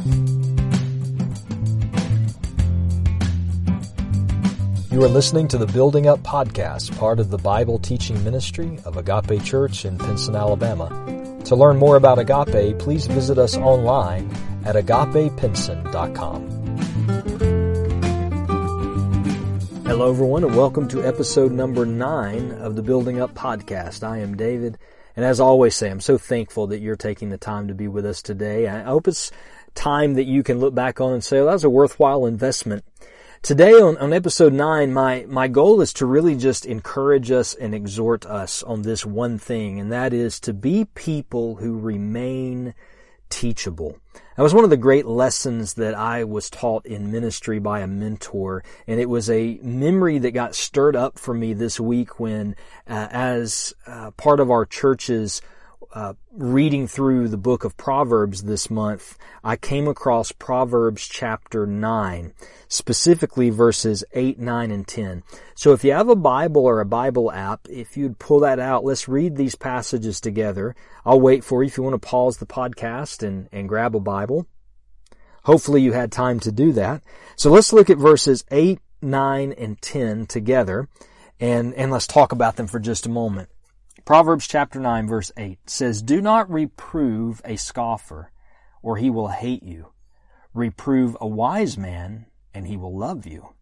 You are listening to the Building Up Podcast, part of the Bible teaching ministry of Agape Church in Pinson, Alabama. To learn more about Agape, please visit us online at agapepinson.com. Hello everyone and welcome to episode number nine of the Building Up Podcast. I am David and as always say, I'm so thankful that you're taking the time to be with us today. I hope it's time that you can look back on and say, well, that was a worthwhile investment Today on, on episode nine, my, my goal is to really just encourage us and exhort us on this one thing, and that is to be people who remain teachable. That was one of the great lessons that I was taught in ministry by a mentor, and it was a memory that got stirred up for me this week when, uh, as uh, part of our church's uh, reading through the book of Proverbs this month, I came across Proverbs chapter 9, specifically verses 8, 9, and 10. So if you have a Bible or a Bible app, if you'd pull that out, let's read these passages together. I'll wait for you if you want to pause the podcast and, and grab a Bible. Hopefully you had time to do that. So let's look at verses 8, 9, and 10 together and, and let's talk about them for just a moment. Proverbs chapter 9 verse 8 says, Do not reprove a scoffer, or he will hate you. Reprove a wise man, and he will love you.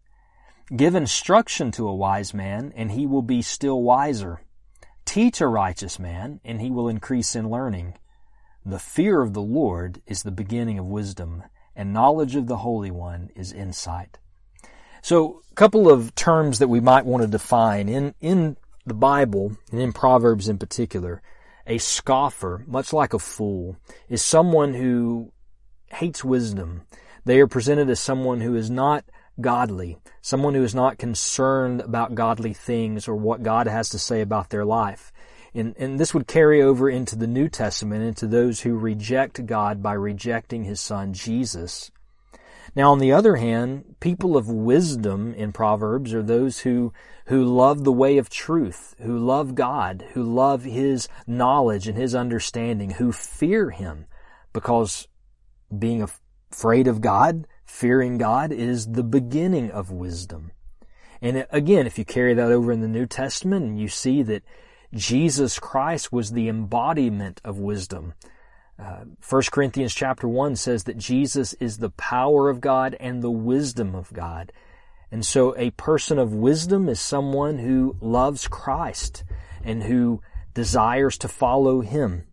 Give instruction to a wise man, and he will be still wiser. Teach a righteous man, and he will increase in learning. The fear of the Lord is the beginning of wisdom, and knowledge of the Holy One is insight. So, a couple of terms that we might want to define. In, in the Bible, and in Proverbs in particular, a scoffer, much like a fool, is someone who hates wisdom. They are presented as someone who is not godly, someone who is not concerned about godly things or what God has to say about their life. And, and this would carry over into the New Testament, into those who reject God by rejecting His Son, Jesus. Now, on the other hand, people of wisdom in Proverbs are those who, who love the way of truth, who love God, who love His knowledge and His understanding, who fear Him, because being afraid of God, fearing God is the beginning of wisdom. And uh, again, if you carry that over in the New Testament and you see that Jesus Christ was the embodiment of wisdom, uh, 1 Corinthians chapter 1 says that Jesus is the power of God and the wisdom of God. And so a person of wisdom is someone who loves Christ and who desires to follow Him.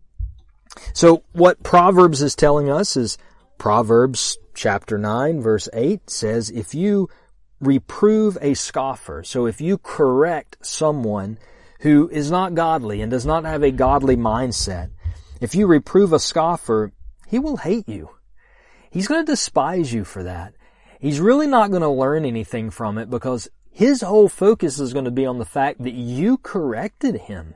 So what Proverbs is telling us is Proverbs chapter 9 verse 8 says, if you reprove a scoffer, so if you correct someone who is not godly and does not have a godly mindset, if you reprove a scoffer, he will hate you. He's going to despise you for that. He's really not going to learn anything from it because his whole focus is going to be on the fact that you corrected him.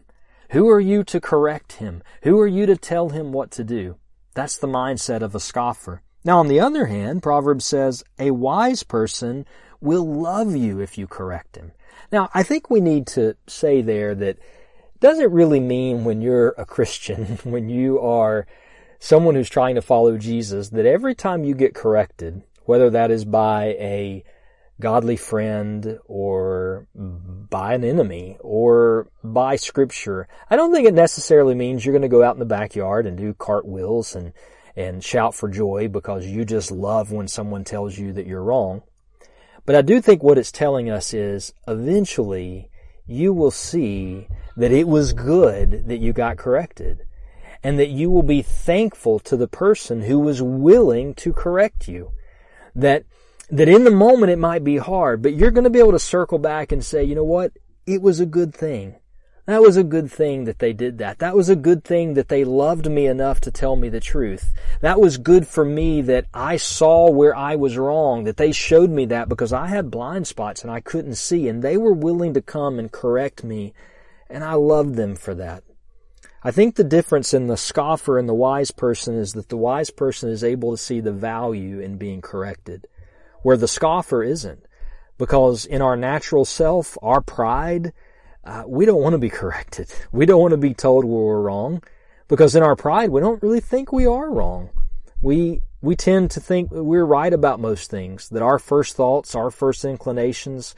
Who are you to correct him? Who are you to tell him what to do? That's the mindset of a scoffer. Now, on the other hand, Proverbs says a wise person will love you if you correct him. Now, I think we need to say there that doesn't really mean when you're a Christian, when you are someone who's trying to follow Jesus, that every time you get corrected, whether that is by a godly friend or by an enemy or by scripture, I don't think it necessarily means you're going to go out in the backyard and do cartwheels and, and shout for joy because you just love when someone tells you that you're wrong. But I do think what it's telling us is eventually you will see that it was good that you got corrected and that you will be thankful to the person who was willing to correct you. That, that in the moment it might be hard, but you're going to be able to circle back and say, you know what? It was a good thing. That was a good thing that they did that. That was a good thing that they loved me enough to tell me the truth. That was good for me that I saw where I was wrong, that they showed me that because I had blind spots and I couldn't see and they were willing to come and correct me and I loved them for that. I think the difference in the scoffer and the wise person is that the wise person is able to see the value in being corrected, where the scoffer isn't. Because in our natural self, our pride, uh, we don't want to be corrected. We don't want to be told we're wrong because in our pride, we don't really think we are wrong. We, we tend to think we're right about most things, that our first thoughts, our first inclinations,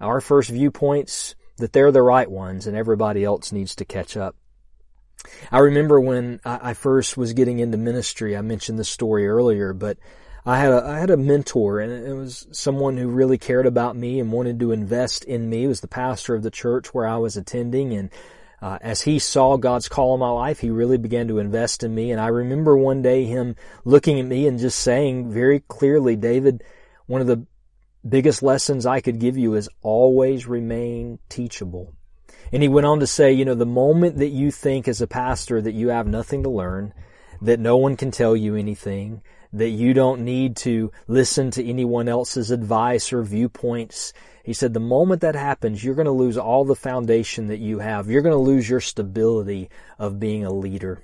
our first viewpoints, that they're the right ones and everybody else needs to catch up. I remember when I first was getting into ministry, I mentioned this story earlier, but I had a, I had a mentor and it was someone who really cared about me and wanted to invest in me. He was the pastor of the church where I was attending and uh, as he saw God's call in my life, he really began to invest in me. And I remember one day him looking at me and just saying very clearly, David, one of the biggest lessons I could give you is always remain teachable. And he went on to say, you know, the moment that you think as a pastor that you have nothing to learn, that no one can tell you anything, that you don't need to listen to anyone else's advice or viewpoints. He said the moment that happens, you're going to lose all the foundation that you have. You're going to lose your stability of being a leader.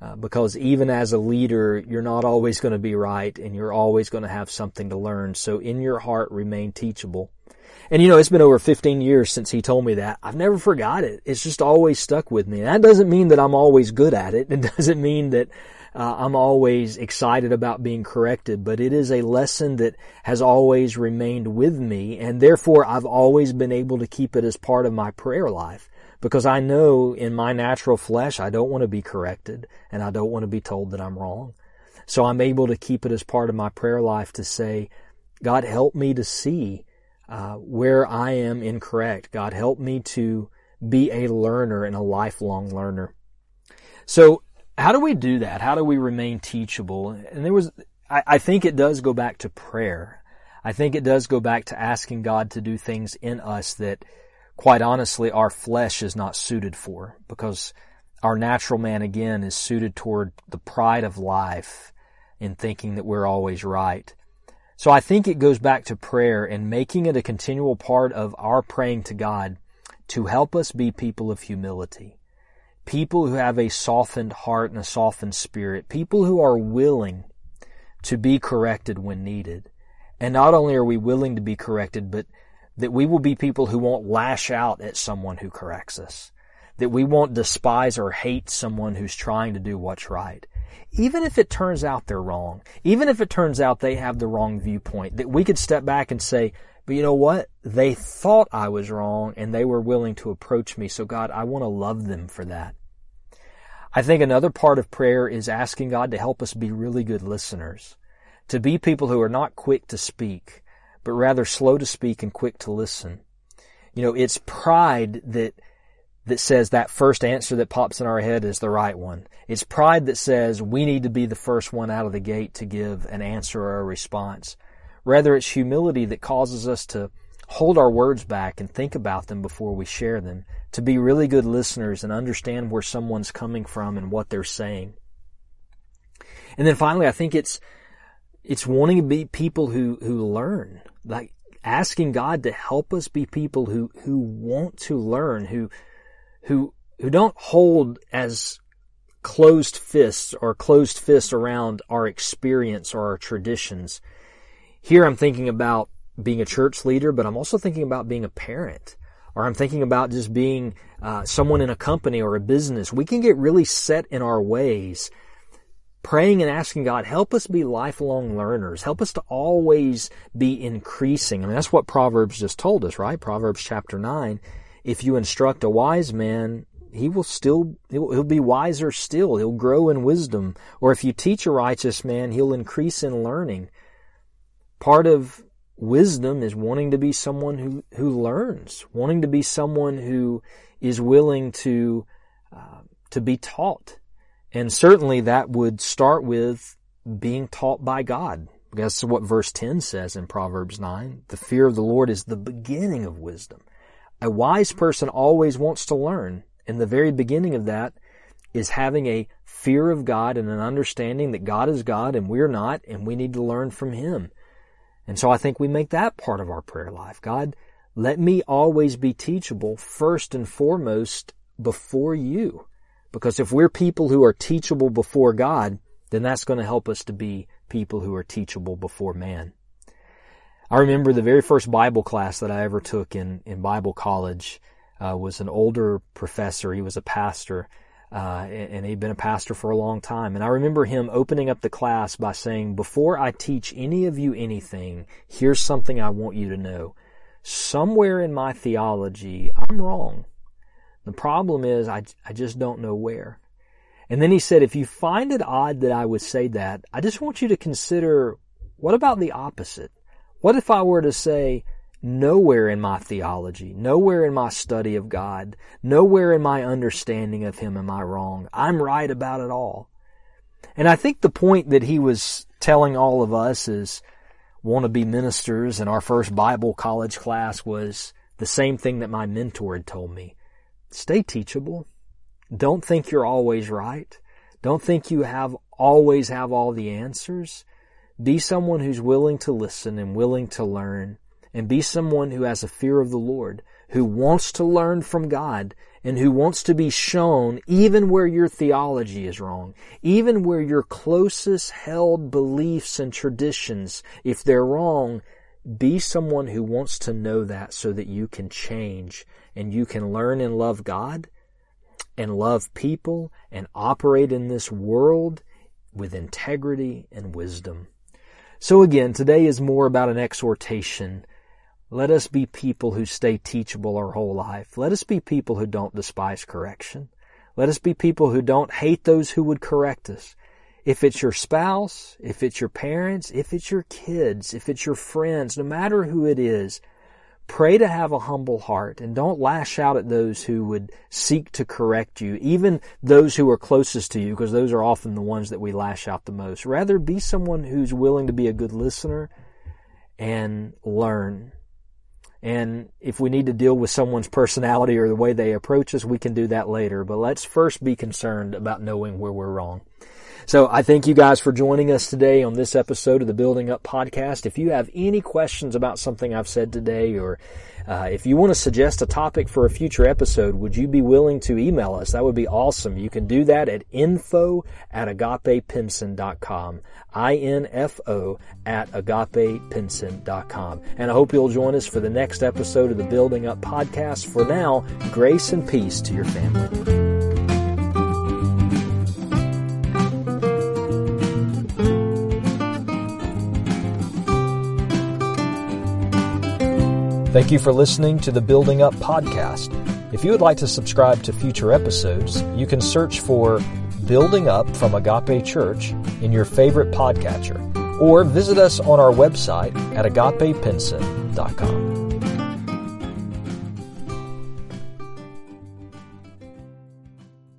Uh, because even as a leader, you're not always going to be right and you're always going to have something to learn. So in your heart, remain teachable. And you know, it's been over 15 years since he told me that. I've never forgot it. It's just always stuck with me. That doesn't mean that I'm always good at it. It doesn't mean that uh, I'm always excited about being corrected, but it is a lesson that has always remained with me. And therefore, I've always been able to keep it as part of my prayer life because I know in my natural flesh, I don't want to be corrected and I don't want to be told that I'm wrong. So I'm able to keep it as part of my prayer life to say, God, help me to see uh, where I am incorrect. God, help me to be a learner and a lifelong learner. So how do we do that? How do we remain teachable? And there was, I, I think it does go back to prayer. I think it does go back to asking God to do things in us that quite honestly our flesh is not suited for because our natural man again is suited toward the pride of life in thinking that we're always right. So I think it goes back to prayer and making it a continual part of our praying to God to help us be people of humility. People who have a softened heart and a softened spirit. People who are willing to be corrected when needed. And not only are we willing to be corrected, but that we will be people who won't lash out at someone who corrects us. That we won't despise or hate someone who's trying to do what's right even if it turns out they're wrong, even if it turns out they have the wrong viewpoint, that we could step back and say, but you know what? They thought I was wrong and they were willing to approach me. So God, I want to love them for that. I think another part of prayer is asking God to help us be really good listeners, to be people who are not quick to speak, but rather slow to speak and quick to listen. You know, it's pride that that says that first answer that pops in our head is the right one. It's pride that says we need to be the first one out of the gate to give an answer or a response. Rather, it's humility that causes us to hold our words back and think about them before we share them, to be really good listeners and understand where someone's coming from and what they're saying. And then finally, I think it's, it's wanting to be people who, who learn, like asking God to help us be people who, who want to learn, who, who who don't hold as closed fists or closed fists around our experience or our traditions. Here I'm thinking about being a church leader, but I'm also thinking about being a parent. Or I'm thinking about just being uh, someone in a company or a business. We can get really set in our ways praying and asking God, help us be lifelong learners. Help us to always be increasing. I mean, that's what Proverbs just told us, right? Proverbs chapter 9 if you instruct a wise man, he will still, he'll, he'll, be wiser still. He'll grow in wisdom. Or if you teach a righteous man, he'll increase in learning. Part of wisdom is wanting to be someone who, who learns, wanting to be someone who is willing to, uh, to be taught. And certainly that would start with being taught by God. That's what verse 10 says in Proverbs 9. The fear of the Lord is the beginning of wisdom. A wise person always wants to learn. And the very beginning of that is having a fear of God and an understanding that God is God and we're not, and we need to learn from Him. And so I think we make that part of our prayer life. God, let me always be teachable first and foremost before you. Because if we're people who are teachable before God, then that's going to help us to be people who are teachable before man. I remember the very first Bible class that I ever took in, in Bible college uh, was an older professor. He was a pastor. Uh, and he'd been a pastor for a long time. And I remember him opening up the class by saying, before I teach any of you anything, here's something I want you to know. Somewhere in my theology, I'm wrong. The problem is I, I just don't know where. And then he said, if you find it odd that I would say that, I just want you to consider, what about the opposite? What if I were to say, nowhere in my theology, nowhere in my study of God, nowhere in my understanding of Him am I wrong. I'm right about it all. And I think the point that he was telling all of us as wannabe ministers in our first Bible college class was the same thing that my mentor had told me. Stay teachable. Don't think you're always right. Don't think you have always have all the answers. Be someone who's willing to listen and willing to learn and be someone who has a fear of the Lord, who wants to learn from God and who wants to be shown even where your theology is wrong, even where your closest held beliefs and traditions, if they're wrong, be someone who wants to know that so that you can change and you can learn and love God and love people and operate in this world with integrity and wisdom. So again, today is more about an exhortation. Let us be people who stay teachable our whole life. Let us be people who don't despise correction. Let us be people who don't hate those who would correct us. If it's your spouse, if it's your parents, if it's your kids, if it's your friends, no matter who it is, Pray to have a humble heart and don't lash out at those who would seek to correct you, even those who are closest to you, because those are often the ones that we lash out the most. Rather, be someone who's willing to be a good listener and learn. And if we need to deal with someone's personality or the way they approach us, we can do that later. But let's first be concerned about knowing where we're wrong. So I thank you guys for joining us today on this episode of the Building Up podcast. If you have any questions about something I've said today or uh, if you want to suggest a topic for a future episode, would you be willing to email us? That would be awesome. You can do that at info at agapepinson.com. I-N-F-O at agapepinson.com. And I hope you'll join us for the next episode of the Building Up podcast. For now, grace and peace to your family. Thank you for listening to the Building Up podcast. If you would like to subscribe to future episodes, you can search for Building Up from Agape Church in your favorite podcatcher or visit us on our website at agapepinson.com.